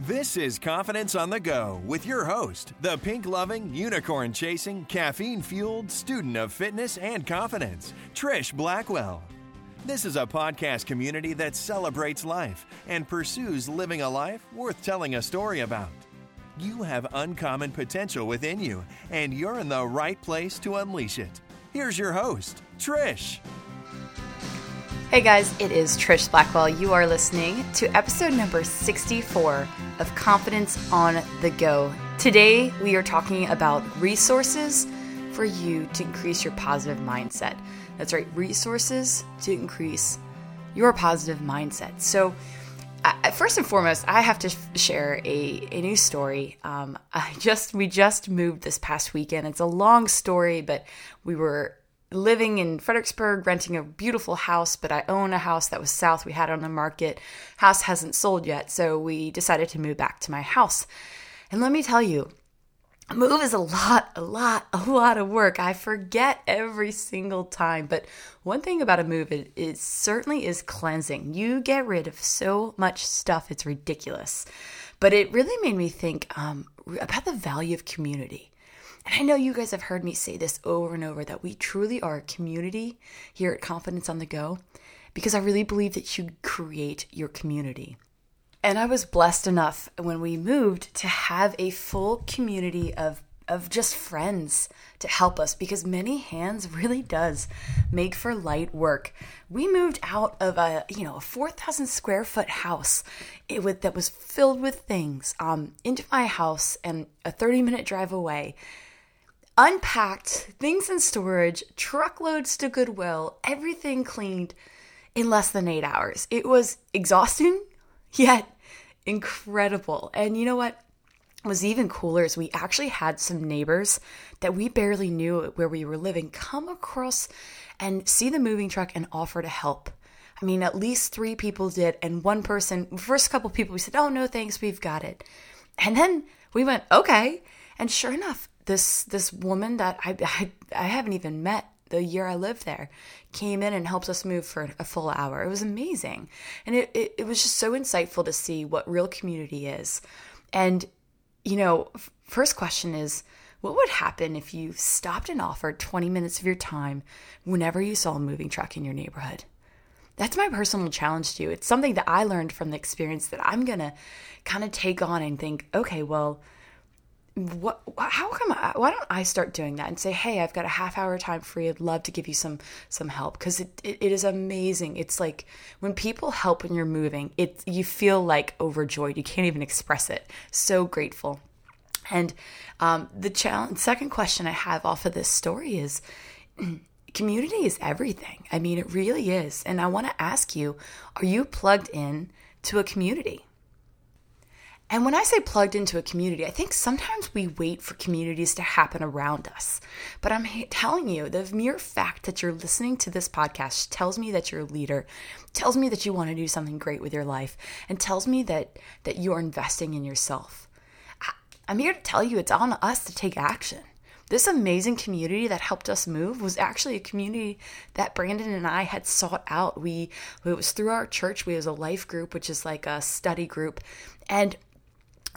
This is Confidence on the Go with your host, the pink loving, unicorn chasing, caffeine fueled student of fitness and confidence, Trish Blackwell. This is a podcast community that celebrates life and pursues living a life worth telling a story about. You have uncommon potential within you, and you're in the right place to unleash it. Here's your host, Trish. Hey guys, it is Trish Blackwell. You are listening to episode number 64 of Confidence on the Go. Today, we are talking about resources for you to increase your positive mindset. That's right, resources to increase your positive mindset. So, first and foremost, I have to share a, a new story. Um, I just we just moved this past weekend. It's a long story, but we were living in Fredericksburg, renting a beautiful house, but I own a house that was south. We had on the market. House hasn't sold yet, so we decided to move back to my house. And let me tell you, move is a lot, a lot, a lot of work. I forget every single time. But one thing about a move it, it certainly is cleansing. You get rid of so much stuff, it's ridiculous. But it really made me think um, about the value of community. And I know you guys have heard me say this over and over that we truly are a community here at Confidence on the Go because I really believe that you create your community. And I was blessed enough when we moved to have a full community of of just friends to help us because many hands really does make for light work. We moved out of a you know a four thousand square foot house it with, that was filled with things um, into my house and a thirty minute drive away unpacked, things in storage, truckloads to Goodwill, everything cleaned in less than eight hours. It was exhausting, yet incredible. And you know what? was even cooler is we actually had some neighbors that we barely knew where we were living come across and see the moving truck and offer to help. I mean, at least three people did, and one person, first couple people, we said, "Oh no, thanks, we've got it," and then we went, "Okay," and sure enough, this this woman that I, I, I haven't even met the year I lived there came in and helped us move for a full hour. It was amazing. And it, it, it was just so insightful to see what real community is. And, you know, first question is what would happen if you stopped and offered 20 minutes of your time whenever you saw a moving truck in your neighborhood? That's my personal challenge to you. It's something that I learned from the experience that I'm going to kind of take on and think, okay, well, what how come I, why don't i start doing that and say hey i've got a half hour time free. I'd love to give you some some help. Because it, it, it is amazing. It's like when people help when you're moving it you feel like overjoyed. You can't even express it. So grateful. And um, the challenge second question i have off of this story is community is everything. I mean it really is. And i want to ask you are you plugged in to a community and when I say plugged into a community, I think sometimes we wait for communities to happen around us. But I'm telling you, the mere fact that you're listening to this podcast tells me that you're a leader, tells me that you want to do something great with your life, and tells me that that you're investing in yourself. I'm here to tell you it's on us to take action. This amazing community that helped us move was actually a community that Brandon and I had sought out. We it was through our church. We was a life group, which is like a study group, and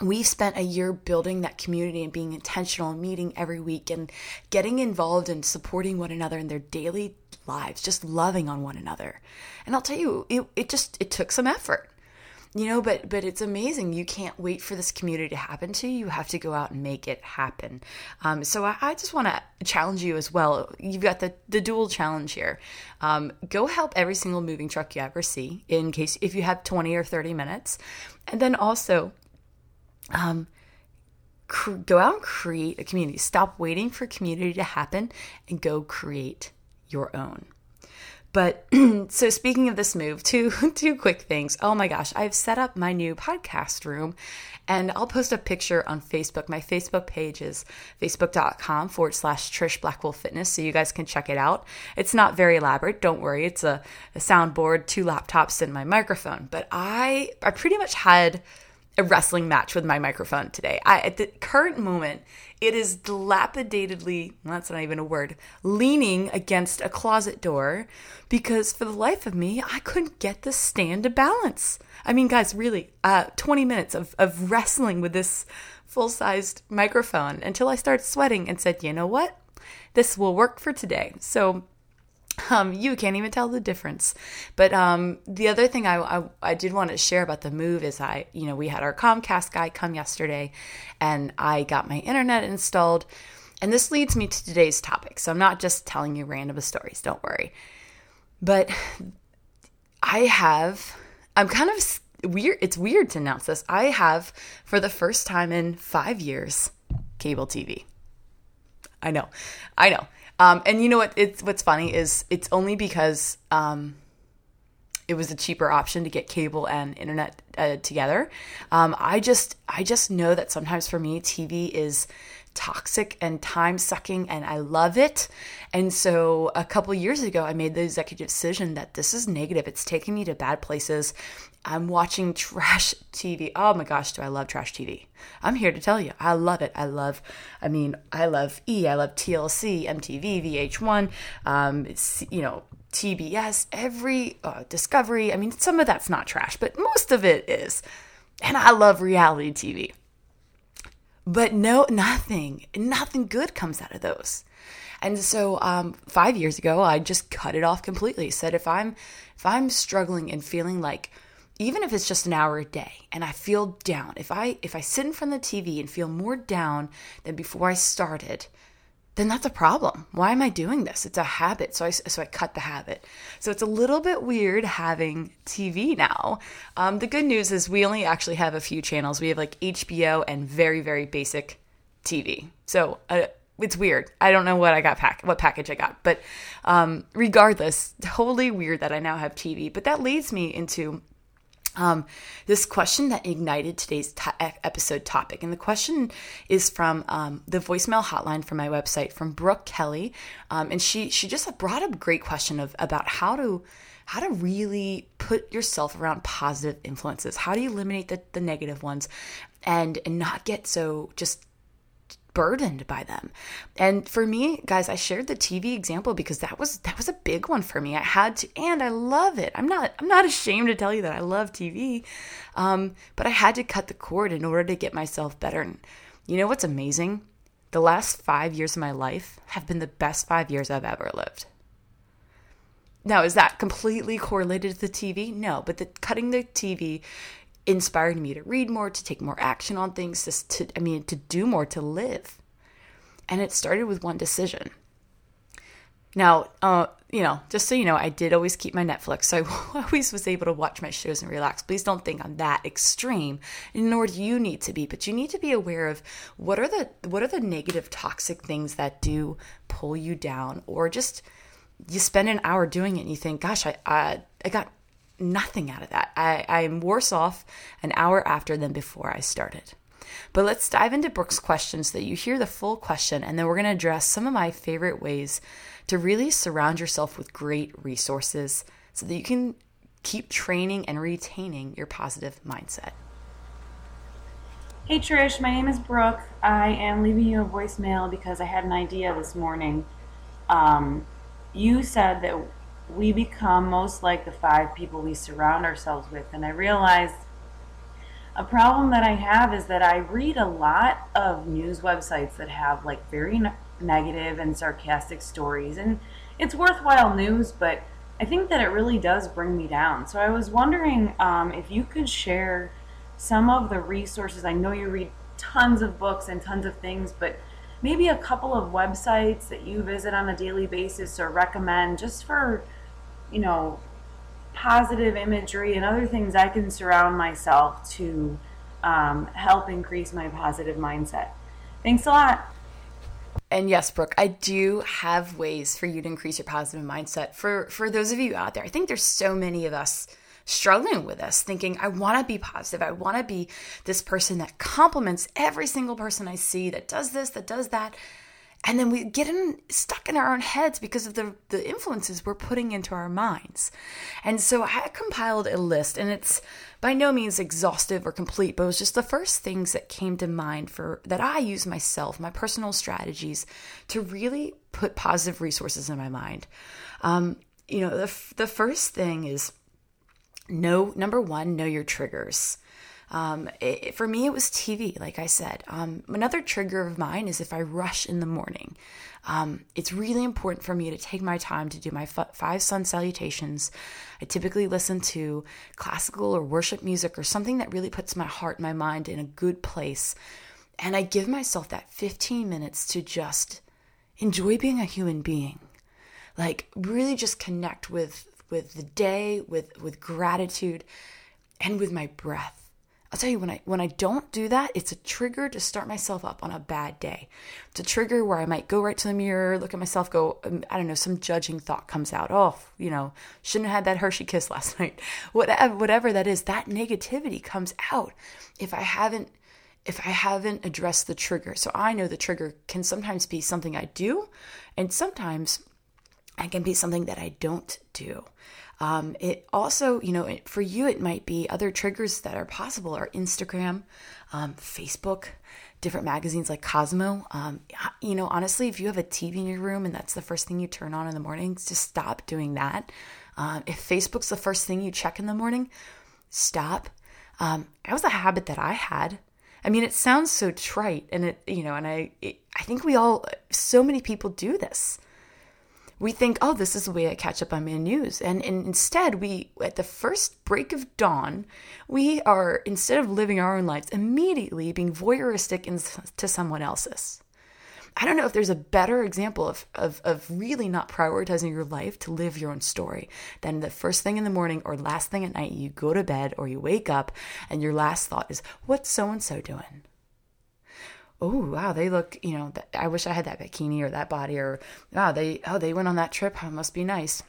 we spent a year building that community and being intentional and meeting every week and getting involved and supporting one another in their daily lives just loving on one another. And i'll tell you it, it just it took some effort you know but but it's amazing. You can't wait for this community to happen to you. You have to go out and make it happen. Um, so I, I just want to challenge you as well. You've got the the dual challenge here. Um, go help every single moving truck you ever see in case if you have 20 or 30 minutes. And then also um, cr- go out and create a community. Stop waiting for community to happen and go create your own. But so speaking of this move, two two quick things. Oh my gosh, I've set up my new podcast room and I'll post a picture on Facebook. My Facebook page is facebook.com forward slash Trish Blackwell Fitness, so you guys can check it out. It's not very elaborate, don't worry. It's a, a soundboard, two laptops, and my microphone. But I I pretty much had a wrestling match with my microphone today. I, at the current moment, it is dilapidatedly, well, that's not even a word, leaning against a closet door because for the life of me, I couldn't get the stand to balance. I mean, guys, really, uh, 20 minutes of, of wrestling with this full sized microphone until I started sweating and said, you know what? This will work for today. So um, you can't even tell the difference. But um, the other thing I, I, I did want to share about the move is I, you know, we had our Comcast guy come yesterday, and I got my internet installed. And this leads me to today's topic. So I'm not just telling you random stories. Don't worry. But I have. I'm kind of weird. It's weird to announce this. I have, for the first time in five years, cable TV. I know. I know. Um, and you know what? It's what's funny is it's only because um, it was a cheaper option to get cable and internet uh, together. Um, I just I just know that sometimes for me TV is toxic and time sucking and I love it. And so a couple years ago I made the executive decision that this is negative. It's taking me to bad places. I'm watching trash TV. Oh my gosh, do I love trash TV? I'm here to tell you, I love it. I love, I mean, I love E, I love TLC, MTV, VH1, um, you know, TBS, every uh, Discovery. I mean, some of that's not trash, but most of it is. And I love reality TV. But no, nothing, nothing good comes out of those. And so, um, five years ago, I just cut it off completely. Said if I'm, if I'm struggling and feeling like even if it's just an hour a day and I feel down, if I if I sit in front of the TV and feel more down than before I started, then that's a problem. Why am I doing this? It's a habit. So I, so I cut the habit. So it's a little bit weird having TV now. Um, the good news is we only actually have a few channels. We have like HBO and very, very basic TV. So uh, it's weird. I don't know what I got pack what package I got, but um, regardless, totally weird that I now have TV. But that leads me into um, this question that ignited today's to- episode topic. And the question is from um, the voicemail hotline from my website from Brooke Kelly. Um, and she, she just brought up a great question of about how to how to really put yourself around positive influences. How do you eliminate the, the negative ones and, and not get so just burdened by them. And for me, guys, I shared the TV example because that was that was a big one for me. I had to, and I love it. I'm not I'm not ashamed to tell you that I love TV, um, but I had to cut the cord in order to get myself better. And you know what's amazing? The last five years of my life have been the best five years I've ever lived. Now, is that completely correlated to the TV? No, but the cutting the TV inspired me to read more, to take more action on things, to, to I mean, to do more, to live. And it started with one decision. Now, uh, you know, just so you know, I did always keep my Netflix, so I always was able to watch my shows and relax. Please don't think I'm that extreme, nor do you need to be. But you need to be aware of what are the what are the negative, toxic things that do pull you down, or just you spend an hour doing it and you think, "Gosh, I I, I got nothing out of that. I, I'm worse off an hour after than before I started. But let's dive into Brooke's question so that you hear the full question, and then we're going to address some of my favorite ways to really surround yourself with great resources so that you can keep training and retaining your positive mindset. Hey Trish, my name is Brooke. I am leaving you a voicemail because I had an idea this morning. Um, you said that we become most like the five people we surround ourselves with. And I realized a problem that I have is that I read a lot of news websites that have like very negative and sarcastic stories. And it's worthwhile news, but I think that it really does bring me down. So I was wondering um, if you could share some of the resources. I know you read tons of books and tons of things, but maybe a couple of websites that you visit on a daily basis or recommend just for you know, positive imagery and other things I can surround myself to um, help increase my positive mindset. Thanks a lot. And yes, Brooke, I do have ways for you to increase your positive mindset. For for those of you out there, I think there's so many of us struggling with this, thinking, I want to be positive. I want to be this person that compliments every single person I see that does this, that does that. And then we get in, stuck in our own heads because of the, the influences we're putting into our minds. And so I compiled a list, and it's by no means exhaustive or complete, but it was just the first things that came to mind for that I use myself, my personal strategies to really put positive resources in my mind. Um, you know, the, the first thing is know, number one, know your triggers. Um, it, for me, it was TV, like I said. Um, another trigger of mine is if I rush in the morning. Um, it's really important for me to take my time to do my f- five sun salutations. I typically listen to classical or worship music or something that really puts my heart and my mind in a good place. And I give myself that 15 minutes to just enjoy being a human being. Like really just connect with with the day, with with gratitude and with my breath I'll tell you when I when I don't do that, it's a trigger to start myself up on a bad day. It's a trigger where I might go right to the mirror, look at myself, go um, I don't know, some judging thought comes out. Oh, you know, shouldn't have had that Hershey kiss last night. Whatever whatever that is, that negativity comes out if I haven't if I haven't addressed the trigger. So I know the trigger can sometimes be something I do and sometimes it can be something that I don't do. Um, it also, you know, for you, it might be other triggers that are possible are Instagram, um, Facebook, different magazines like Cosmo. Um, you know, honestly, if you have a TV in your room and that's the first thing you turn on in the morning, just stop doing that. Um, if Facebook's the first thing you check in the morning, stop. Um, that was a habit that I had. I mean, it sounds so trite, and it, you know, and I, it, I think we all, so many people do this we think, oh, this is the way I catch up on my news. And, and instead, we, at the first break of dawn, we are, instead of living our own lives, immediately being voyeuristic into someone else's. I don't know if there's a better example of, of, of really not prioritizing your life to live your own story than the first thing in the morning or last thing at night you go to bed or you wake up and your last thought is, what's so and so doing? Oh wow they look you know i wish i had that bikini or that body or wow they oh they went on that trip it must be nice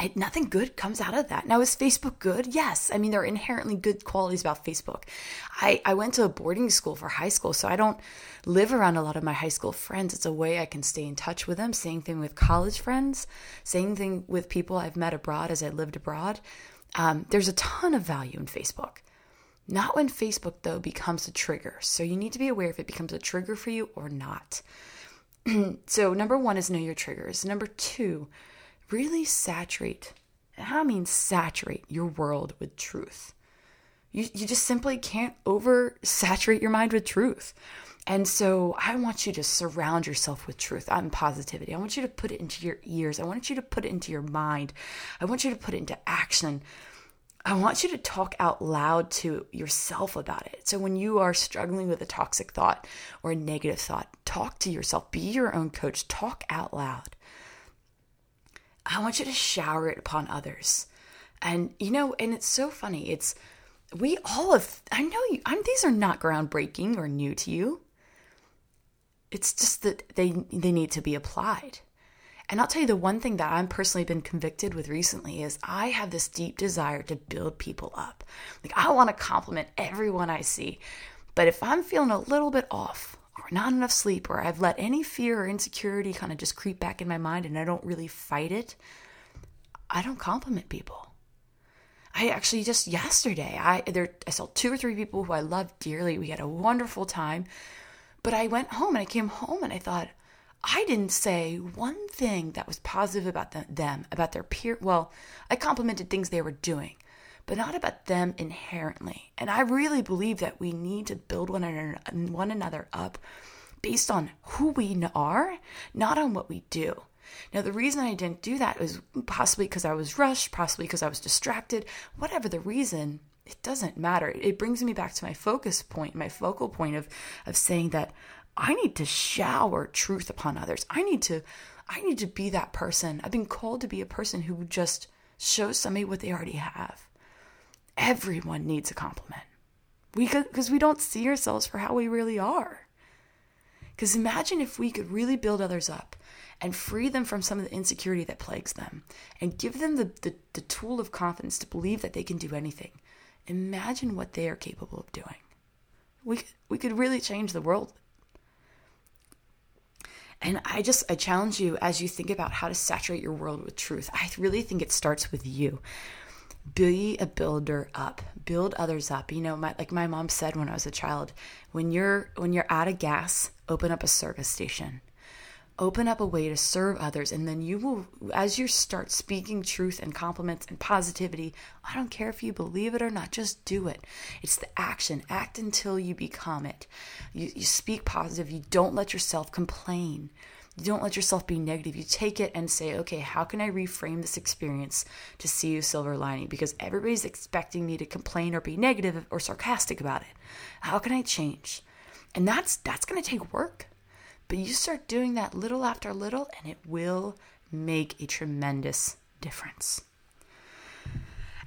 it, nothing good comes out of that. Now, is Facebook good? Yes. I mean, there are inherently good qualities about Facebook. I, I went to a boarding school for high school, so I don't live around a lot of my high school friends. It's a way I can stay in touch with them. Same thing with college friends, same thing with people I've met abroad as I lived abroad. Um, there's a ton of value in Facebook. Not when Facebook, though, becomes a trigger. So you need to be aware if it becomes a trigger for you or not. so, number one is know your triggers. Number two, really saturate. I mean saturate your world with truth. You, you just simply can't oversaturate your mind with truth. And so I want you to surround yourself with truth and positivity. I want you to put it into your ears. I want you to put it into your mind. I want you to put it into action. I want you to talk out loud to yourself about it. So when you are struggling with a toxic thought or a negative thought, talk to yourself, be your own coach, talk out loud. I want you to shower it upon others. And you know, and it's so funny. It's we all have I know you I'm these are not groundbreaking or new to you. It's just that they they need to be applied. And I'll tell you the one thing that I've personally been convicted with recently is I have this deep desire to build people up. Like I want to compliment everyone I see. But if I'm feeling a little bit off or not enough sleep or I've let any fear or insecurity kind of just creep back in my mind and I don't really fight it, I don't compliment people. I actually just yesterday I there I saw two or three people who I love dearly. We had a wonderful time. But I went home and I came home and I thought, I didn't say one thing that was positive about them, about their peer. Well, I complimented things they were doing, but not about them inherently. And I really believe that we need to build one another, one another up based on who we are, not on what we do. Now, the reason I didn't do that was possibly because I was rushed, possibly because I was distracted, whatever the reason, it doesn't matter. It brings me back to my focus point, my focal point of, of saying that I need to shower truth upon others. I need to I need to be that person. I've been called to be a person who just shows somebody what they already have. Everyone needs a compliment. We because we don't see ourselves for how we really are. Because imagine if we could really build others up and free them from some of the insecurity that plagues them and give them the, the, the tool of confidence to believe that they can do anything. Imagine what they are capable of doing. We, we could really change the world And I just I challenge you as you think about how to saturate your world with truth. I really think it starts with you. Be a builder up. Build others up. You know, my, like my mom said when I was a child, when you're when you're out of gas, open up a service station open up a way to serve others and then you will as you start speaking truth and compliments and positivity i don't care if you believe it or not just do it. It's the action. Act until you become it. You, you speak positive. You don't let yourself complain. You don't let yourself be negative. You take it and say okay how can i reframe this experience to see a silver lining? Because everybody's expecting me to complain or be negative or sarcastic about it. How can i change? And that's that's going to take work but you start doing that little after little, and it will make a tremendous difference.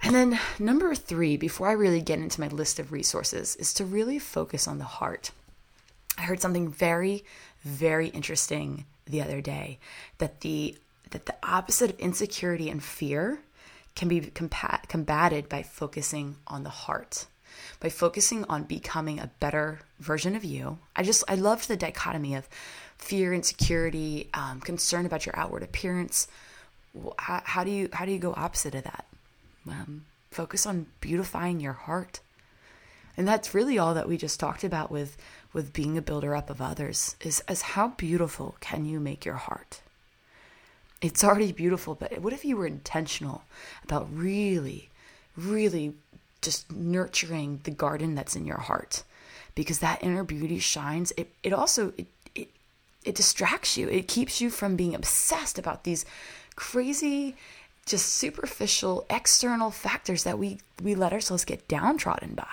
And then, number three, before I really get into my list of resources, is to really focus on the heart. I heard something very, very interesting the other day that the that the opposite of insecurity and fear can be combat, combated by focusing on the heart by focusing on becoming a better version of you. I just, I loved the dichotomy of fear, insecurity, um, concern about your outward appearance. How, how, do you, how do you go opposite of that? Um, focus on beautifying your heart. And that's really all that we just talked about with, with being a builder up of others is as how beautiful can you make your heart? It's already beautiful, but what if you were intentional about really, really just nurturing the garden that's in your heart because that inner beauty shines. It, it also it, it it distracts you. It keeps you from being obsessed about these crazy just superficial external factors that we we let ourselves get downtrodden by.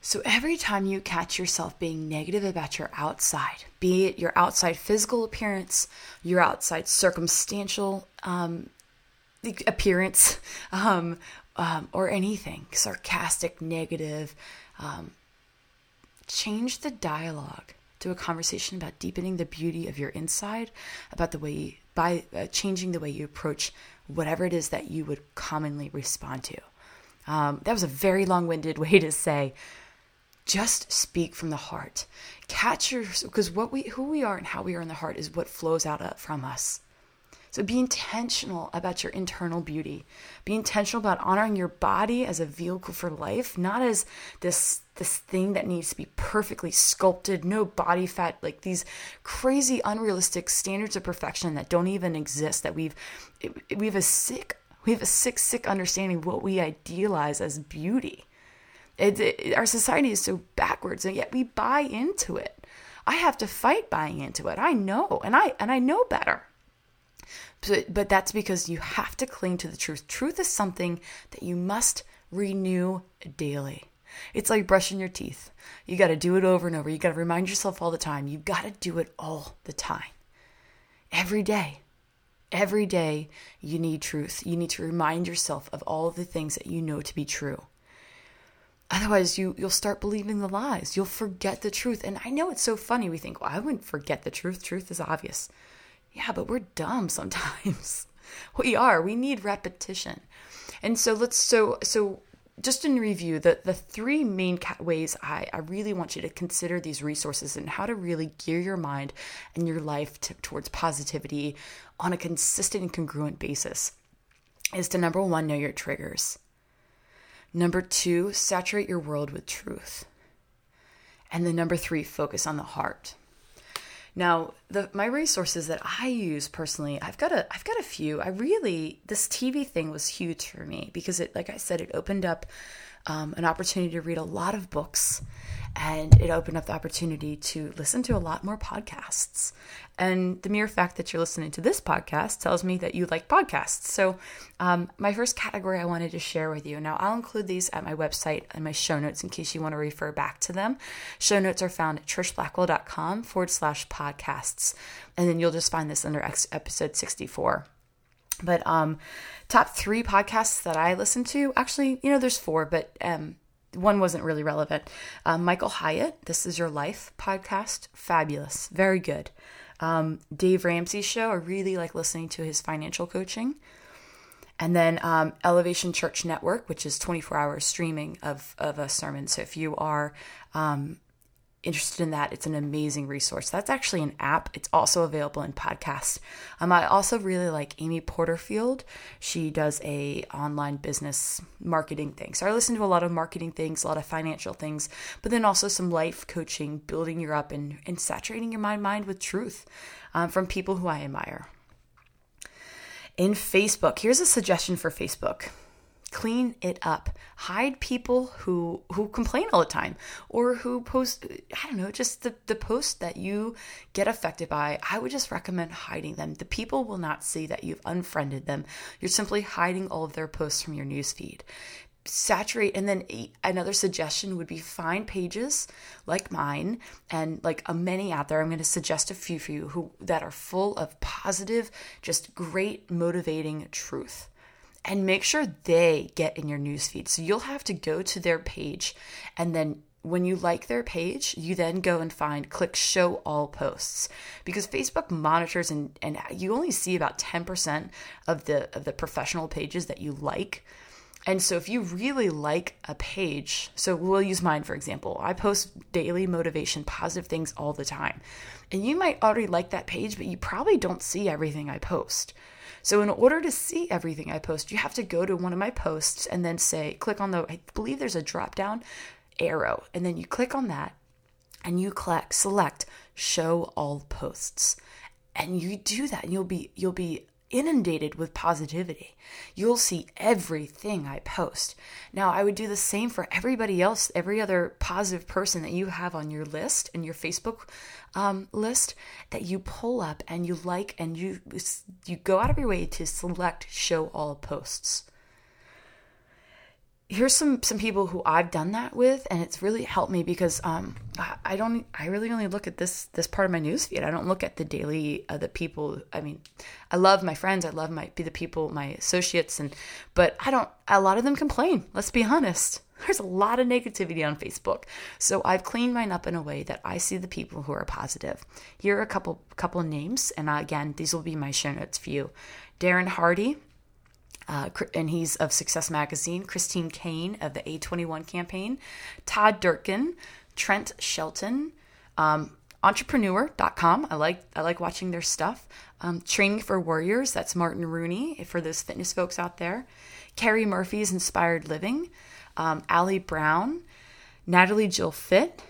So every time you catch yourself being negative about your outside, be it your outside physical appearance, your outside circumstantial um, appearance, um, um, or anything sarcastic, negative. Um, change the dialogue to a conversation about deepening the beauty of your inside, about the way you, by uh, changing the way you approach whatever it is that you would commonly respond to. Um, that was a very long-winded way to say just speak from the heart catch your because what we who we are and how we are in the heart is what flows out from us so be intentional about your internal beauty. Be intentional about honoring your body as a vehicle for life, not as this this thing that needs to be perfectly sculpted, no body fat, like these crazy unrealistic standards of perfection that don't even exist that we've we have a sick we have a sick sick understanding of what we idealize as beauty. It, it, our society is so backwards and yet we buy into it. I have to fight buying into it. I know and I and I know better. But, but that's because you have to cling to the truth. Truth is something that you must renew daily. It's like brushing your teeth. You got to do it over and over. You got to remind yourself all the time. You got to do it all the time. Every day. Every day you need truth. You need to remind yourself of all the things that you know to be true. Otherwise, you, you'll start believing the lies. You'll forget the truth. And I know it's so funny. We think, well, I wouldn't forget the truth. Truth is obvious. Yeah, but we're dumb sometimes. we are. We need repetition. And so let's so so just in review, the, the three main ways I, I really want you to consider these resources and how to really gear your mind and your life to, towards positivity on a consistent and congruent basis is to number one, know your triggers. Number two, saturate your world with truth. And then number three, focus on the heart. Now, the my resources that I use personally, I've got a I've got a few. I really this TV thing was huge for me because it like I said it opened up um, an opportunity to read a lot of books and it opened up the opportunity to listen to a lot more podcasts. And the mere fact that you're listening to this podcast tells me that you like podcasts. So, um, my first category I wanted to share with you. Now, I'll include these at my website and my show notes in case you want to refer back to them. Show notes are found at trishblackwell.com forward slash podcasts. And then you'll just find this under episode 64. But um, top three podcasts that I listen to, actually, you know, there's four, but um, one wasn't really relevant. Um, Michael Hyatt, This Is Your Life podcast, fabulous, very good. Um, Dave Ramsey's show, I really like listening to his financial coaching. And then um, Elevation Church Network, which is 24 hour streaming of, of a sermon. So if you are um, interested in that, it's an amazing resource. That's actually an app. It's also available in podcast. Um, I also really like Amy Porterfield. She does a online business marketing thing. So I listen to a lot of marketing things, a lot of financial things, but then also some life coaching, building you up and, and saturating your mind mind with truth um, from people who I admire. In Facebook, here's a suggestion for Facebook clean it up hide people who who complain all the time or who post i don't know just the, the posts that you get affected by. I would just recommend hiding them. The people will not see that you've unfriended them. You're simply hiding all of their posts from your newsfeed. Saturate and then another suggestion would be find pages like mine and like a many out there. I'm going to suggest a few for you who that are full of positive just great motivating truth and make sure they get in your newsfeed. So you'll have to go to their page and then when you like their page, you then go and find click show all posts because Facebook monitors and, and you only see about 10% of the of the professional pages that you like. And so if you really like a page, so we'll use mine for example. I post daily motivation, positive things all the time. And you might already like that page, but you probably don't see everything I post. So, in order to see everything I post, you have to go to one of my posts and then say, click on the, I believe there's a drop down arrow, and then you click on that and you click, select show all posts. And you do that, and you'll be, you'll be inundated with positivity. You'll see everything I post. Now, I would do the same for everybody else, every other positive person that you have on your list and your Facebook um, list that you pull up and you like and you you go out of your way to select show all posts here's some some people who I've done that with, and it's really helped me because um, I, don't I really only look at this this part of my newsfeed. I don't look at the daily uh, the people. I mean, I love my friends. I love my be the people my associates, and but I don't. A lot of them complain. Let's be honest. There's a lot of negativity on Facebook. So I've cleaned mine up in a way that I see the people who are positive. Here are a couple couple names, and uh, again, these will be my show notes for you. Darren Hardy, uh, and he's of Success Magazine, Christine Caine of the A21 campaign, Todd Durkin, Trent Shelton, um, entrepreneur.com. I like I like watching their stuff. Um, Training for Warriors, that's Martin Rooney for those fitness folks out there. Carrie Murphy's Inspired Living, um, Allie Brown, Natalie Jill Fit,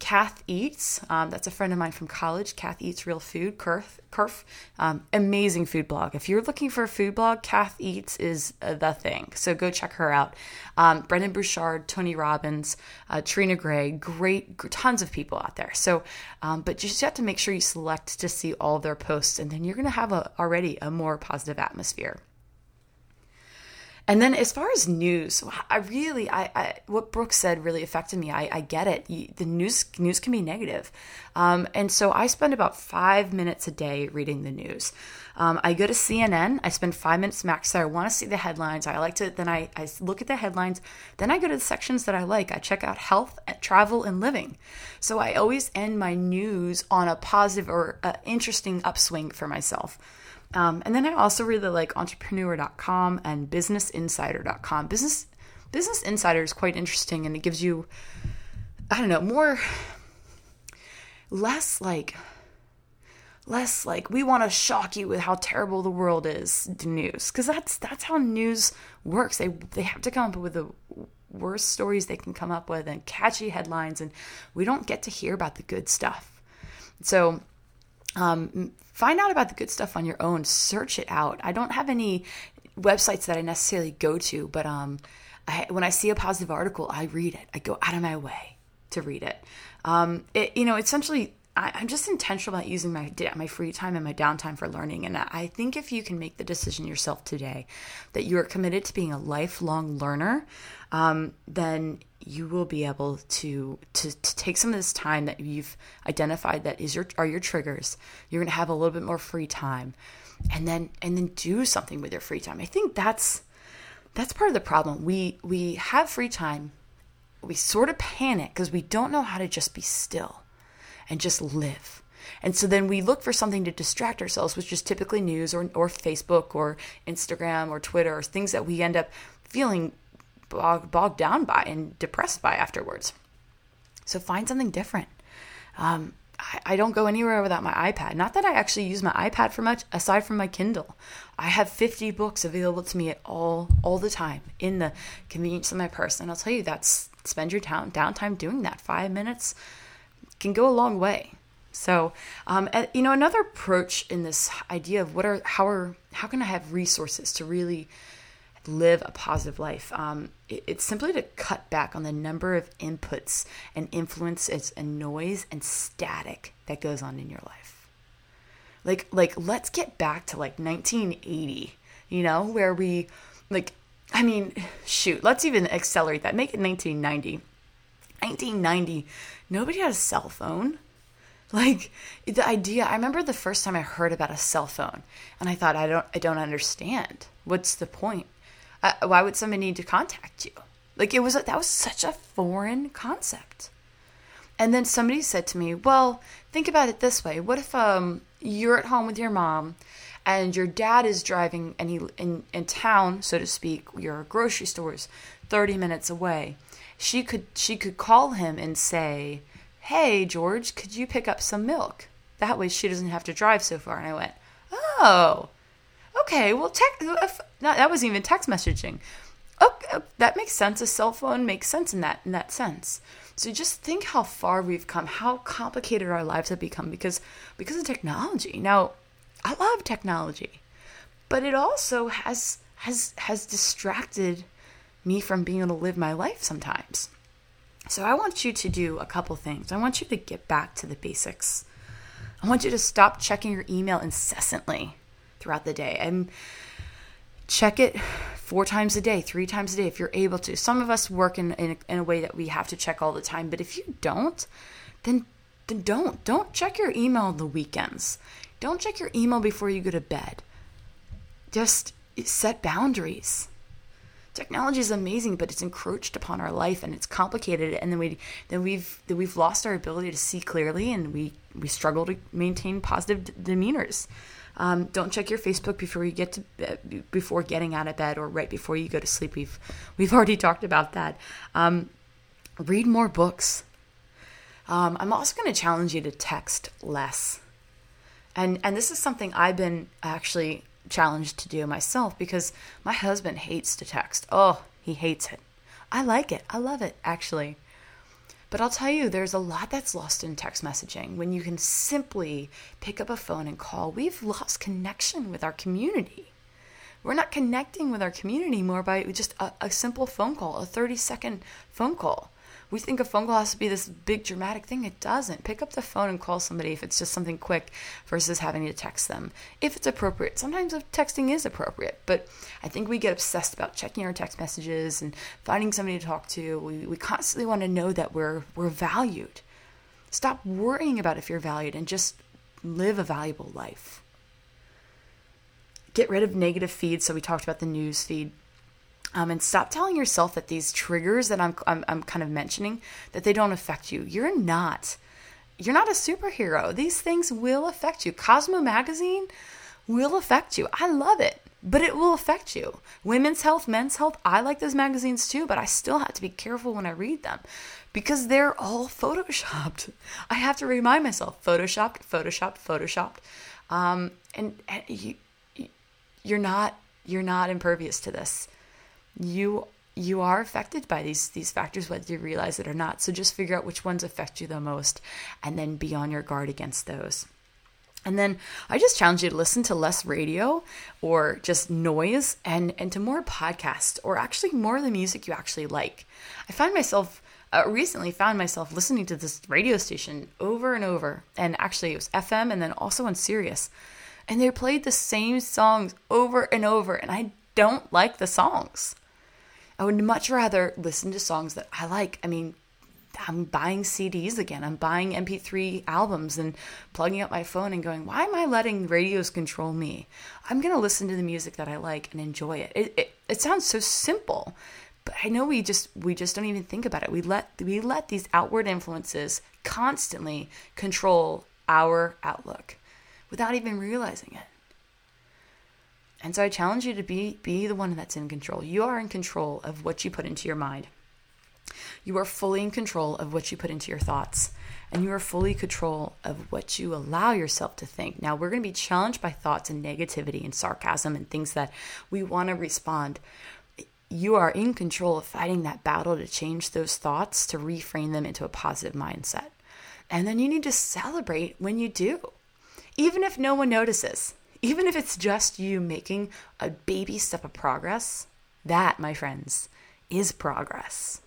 Kath Eats. Um, that's a friend of mine from college. Kath Eats Real Food. Kerf, Kerf um, amazing food blog. If you're looking for a food blog, Kath Eats is uh, the thing. So go check her out. Um, Brendon Burchard, Tony Robbins, uh, Trina Gray, great, tons of people out there. So, um, but just have to make sure you select to see all their posts, and then you're going to have a, already a more positive atmosphere. And then as far as news, I really, I, I what Brooke said really affected me. I, I get it. You, the news news can be negative, um, and so I spend about five minutes a day reading the news. Um, I go to CNN. I spend five minutes max there. I want to see the headlines. I like to. Then I, I look at the headlines. Then I go to the sections that I like. I check out health, travel, and living. So I always end my news on a positive or uh, interesting upswing for myself. Um, and then I also really like entrepreneur.com and businessinsider.com. Business Business Insider is quite interesting and it gives you I don't know, more less like less like we want to shock you with how terrible the world is news because that's that's how news works. They they have to come up with the worst stories they can come up with and catchy headlines and we don't get to hear about the good stuff. So um, find out about the good stuff on your own. Search it out. I don't have any websites that I necessarily go to, but um, I, when I see a positive article, I read it. I go out of my way to read it. Um, it you know, essentially, I, am just intentional about using my my free time and my downtime for learning. And I think if you can make the decision yourself today that you are committed to being a lifelong learner, um, then you will be able to, to to take some of this time that you've identified that is your are your triggers. You're going to have a little bit more free time, and then and then do something with your free time. I think that's that's part of the problem. We we have free time. We sort of panic because we don't know how to just be still and just live. And so then we look for something to distract ourselves, which is typically news or, or Facebook or Instagram or Twitter or things that we end up feeling bogged, bogged down by and depressed by afterwards. So find something different. Um, I, I don't go anywhere without my iPad. Not that I actually use my iPad for much, aside from my Kindle. I have 50 books available to me at all all the time in the convenience of my purse. And I'll tell you, that's spend your down, downtime doing that. Five minutes can go a long way. So, um, you know, another approach in this idea of what are how are how can I have resources to really live a positive life. Um, it's simply to cut back on the number of inputs and influences and noise and static that goes on in your life. Like, like let's get back to like 1980, you know, where we, like, I mean, shoot, let's even accelerate that. Make it 1990. 1990, nobody had a cell phone. Like the idea, I remember the first time I heard about a cell phone, and I thought, I don't, I don't understand. What's the point? Uh, why would somebody need to contact you? Like it was that was such a foreign concept. And then somebody said to me, "Well, think about it this way. What if um you're at home with your mom and your dad is driving and he in in town, so to speak, your grocery store's 30 minutes away. She could she could call him and say, "Hey, George, could you pick up some milk?" That way she doesn't have to drive so far. And I went, "Oh, okay, well, tech, not, that wasn't even text messaging. Okay, that makes sense. A cell phone makes sense in that in that sense. So just think how far we've come, how complicated our lives have become because because of technology. Now, I love technology, but it also has has has distracted me from being able to live my life sometimes. So I want you to do a couple things. I want you to get back to the basics. I want you to stop checking your email incessantly throughout the day and check it four times a day, three times a day if you're able to. Some of us work in, in, in a way that we have to check all the time, but if you don't, then then don't. Don't check your email on the weekends. Don't check your email before you go to bed. Just set boundaries. Technology is amazing, but it's encroached upon our life and it's complicated. And then we then we've then we've lost our ability to see clearly, and we we struggle to maintain positive demeanors. Um, don't check your Facebook before you get to bed, before getting out of bed or right before you go to sleep. We've we've already talked about that. Um, read more books. Um, I'm also going to challenge you to text less, and and this is something I've been actually challenged to do myself because my husband hates to text. Oh, he hates it. I like it. I love it actually. But I'll tell you, there's a lot that's lost in text messaging when you can simply pick up a phone and call. We've lost connection with our community. We're not connecting with our community more by just a, a simple phone call, a 30 second phone call we think a phone call has to be this big dramatic thing. It doesn't. Pick up the phone and call somebody if it's just something quick versus having to text them if it's appropriate. Sometimes texting is appropriate, but I think we get obsessed about checking our text messages and finding somebody to talk to. We, we constantly want to know that we're we're valued. Stop worrying about if you're valued and just live a valuable life. Get rid of negative feeds. So we talked about the news feed um, and stop telling yourself that these triggers that I'm, I'm, I'm kind of mentioning that they don't affect you. You're not. You're not a superhero. These things will affect you. Cosmo magazine will affect you. I love it, but it will affect you. Women's health, men's health. I like those magazines too, but I still have to be careful when I read them because they're all photoshopped. I have to remind myself photoshopped, photoshopped, photoshopped. Um, and, and you, you're not you're not impervious to this you you are affected by these these factors whether you realize it or not so just figure out which ones affect you the most and then be on your guard against those and then I just challenge you to listen to less radio or just noise and, and to more podcasts or actually more of the music you actually like. I find myself uh, recently found myself listening to this radio station over and over. And actually, it was FM and then also on Sirius. And they played the same songs over and over. And I don't like the songs. I would much rather listen to songs that I like. I mean, I'm buying CDs again. I'm buying MP3 albums and plugging up my phone and going, why am I letting radios control me? I'm going to listen to the music that I like and enjoy it. It, it. it sounds so simple, but I know we just we just don't even think about it. We let we let these outward influences constantly control our outlook without even realizing it. And so I challenge you to be be the one that's in control. You are in control of what you put into your mind. You are fully in control of what you put into your thoughts, and you are fully in control of what you allow yourself to think. Now, we're going to be challenged by thoughts and negativity and sarcasm and things that we want to respond. You are in control of fighting that battle to change those thoughts, to reframe them into a positive mindset. And then you need to celebrate when you do, even if no one notices, even if it's just you making a baby step of progress. That, my friends, is progress.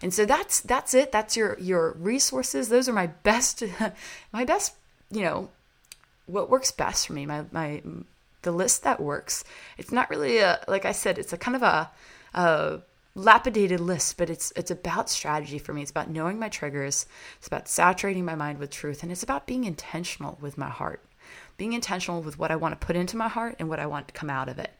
And so that's that's it. That's your your resources. Those are my best my best, you know, what works best for me. My my the list that works. It's not really a like I said, it's a kind of a a lapidated list, but it's it's about strategy for me. It's about knowing my triggers. It's about saturating my mind with truth, and it's about being intentional with my heart. Being intentional with what I want to put into my heart and what I want to come out of it.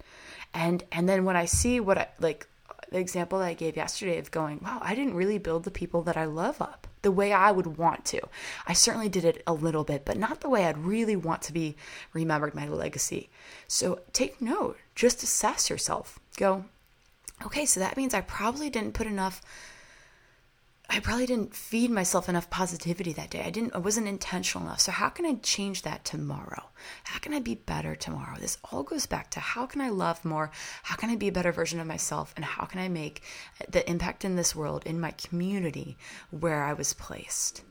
And and then when I see what I like the example that I gave yesterday of going, wow, I didn't really build the people that I love up the way I would want to. I certainly did it a little bit, but not the way I'd really want to be remembered, my legacy. So take note, just assess yourself. Go, okay, so that means I probably didn't put enough I probably didn't feed myself enough positivity that day. I didn't I wasn't intentional enough. So how can I change that tomorrow? How can I be better tomorrow? This all goes back to how can I love more? How can I be a better version of myself and how can I make the impact in this world in my community where I was placed?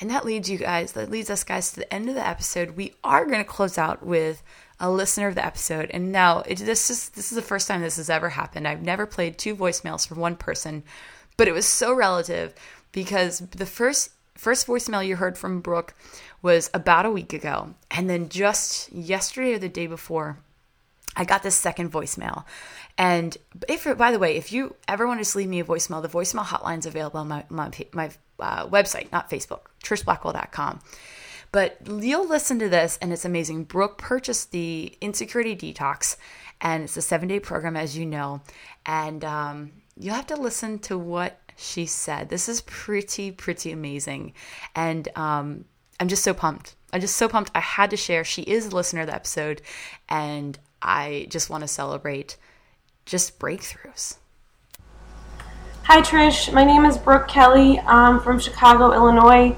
And that leads you guys, that leads us guys to the end of the episode. We are going to close out with a listener of the episode. And now it, this is this is the first time this has ever happened. I've never played two voicemails for one person but it was so relative because the first first voicemail you heard from Brooke was about a week ago, and then just yesterday or the day before, I got this second voicemail. And if, by the way, if you ever want to just leave me a voicemail, the voicemail hotline is available on my my, my uh, website, not Facebook, trishblackwell.com. But you'll listen to this, and it's amazing. Brooke purchased the Insecurity Detox, and it's a seven day program, as you know. And um, you'll have to listen to what she said. This is pretty, pretty amazing. And um, I'm just so pumped. I'm just so pumped. I had to share. She is a listener of the episode, and I just want to celebrate just breakthroughs. Hi, Trish. My name is Brooke Kelly. I'm from Chicago, Illinois.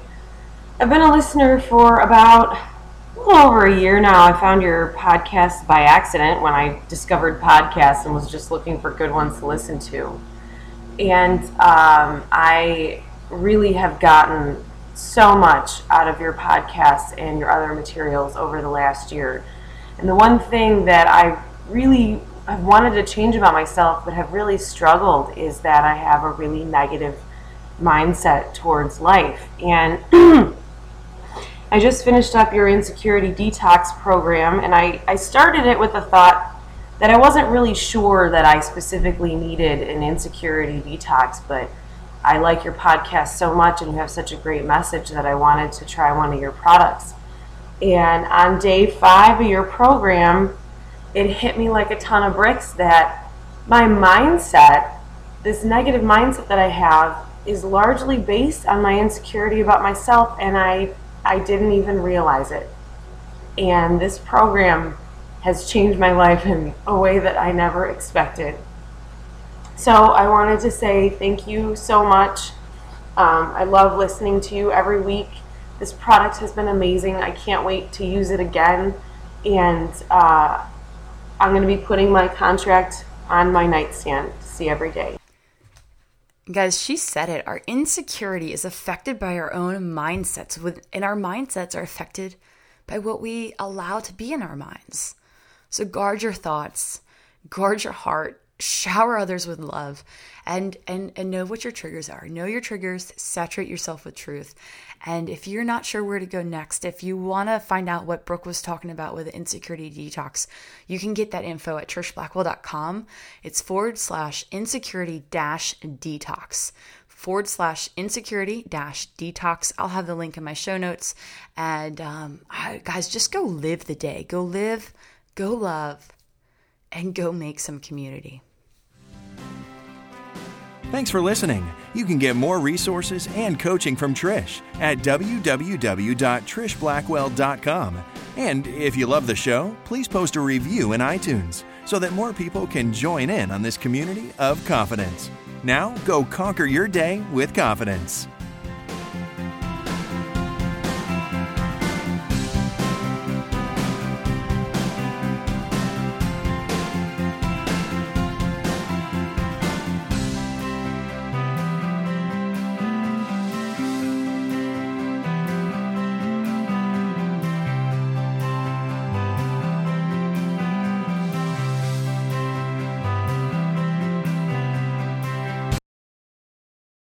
I've been a listener for about a little over a year now. I found your podcast by accident when I discovered podcasts and was just looking for good ones to listen to. And um, I really have gotten so much out of your podcasts and your other materials over the last year. And the one thing that I really have wanted to change about myself, but have really struggled, is that I have a really negative mindset towards life. And I just finished up your insecurity detox program, and I, I started it with the thought that I wasn't really sure that I specifically needed an insecurity detox, but I like your podcast so much and you have such a great message that I wanted to try one of your products. And on day five of your program, it hit me like a ton of bricks that my mindset, this negative mindset that I have, is largely based on my insecurity about myself, and I I didn't even realize it. And this program has changed my life in a way that I never expected. So I wanted to say thank you so much. Um, I love listening to you every week. This product has been amazing. I can't wait to use it again. And uh, I'm going to be putting my contract on my nightstand to see every day. Guys, she said it. Our insecurity is affected by our own mindsets, and our mindsets are affected by what we allow to be in our minds. So guard your thoughts, guard your heart, shower others with love and and and know what your triggers are know your triggers saturate yourself with truth and if you're not sure where to go next if you want to find out what brooke was talking about with the insecurity detox you can get that info at trishblackwell.com it's forward slash insecurity dash detox forward slash insecurity dash detox. I'll have the link in my show notes. And um, guys, just go live the day. Go live, go love, and go make some community. Thanks for listening. You can get more resources and coaching from Trish at www.trishblackwell.com. And if you love the show, please post a review in iTunes so that more people can join in on this community of confidence. Now, go conquer your day with confidence.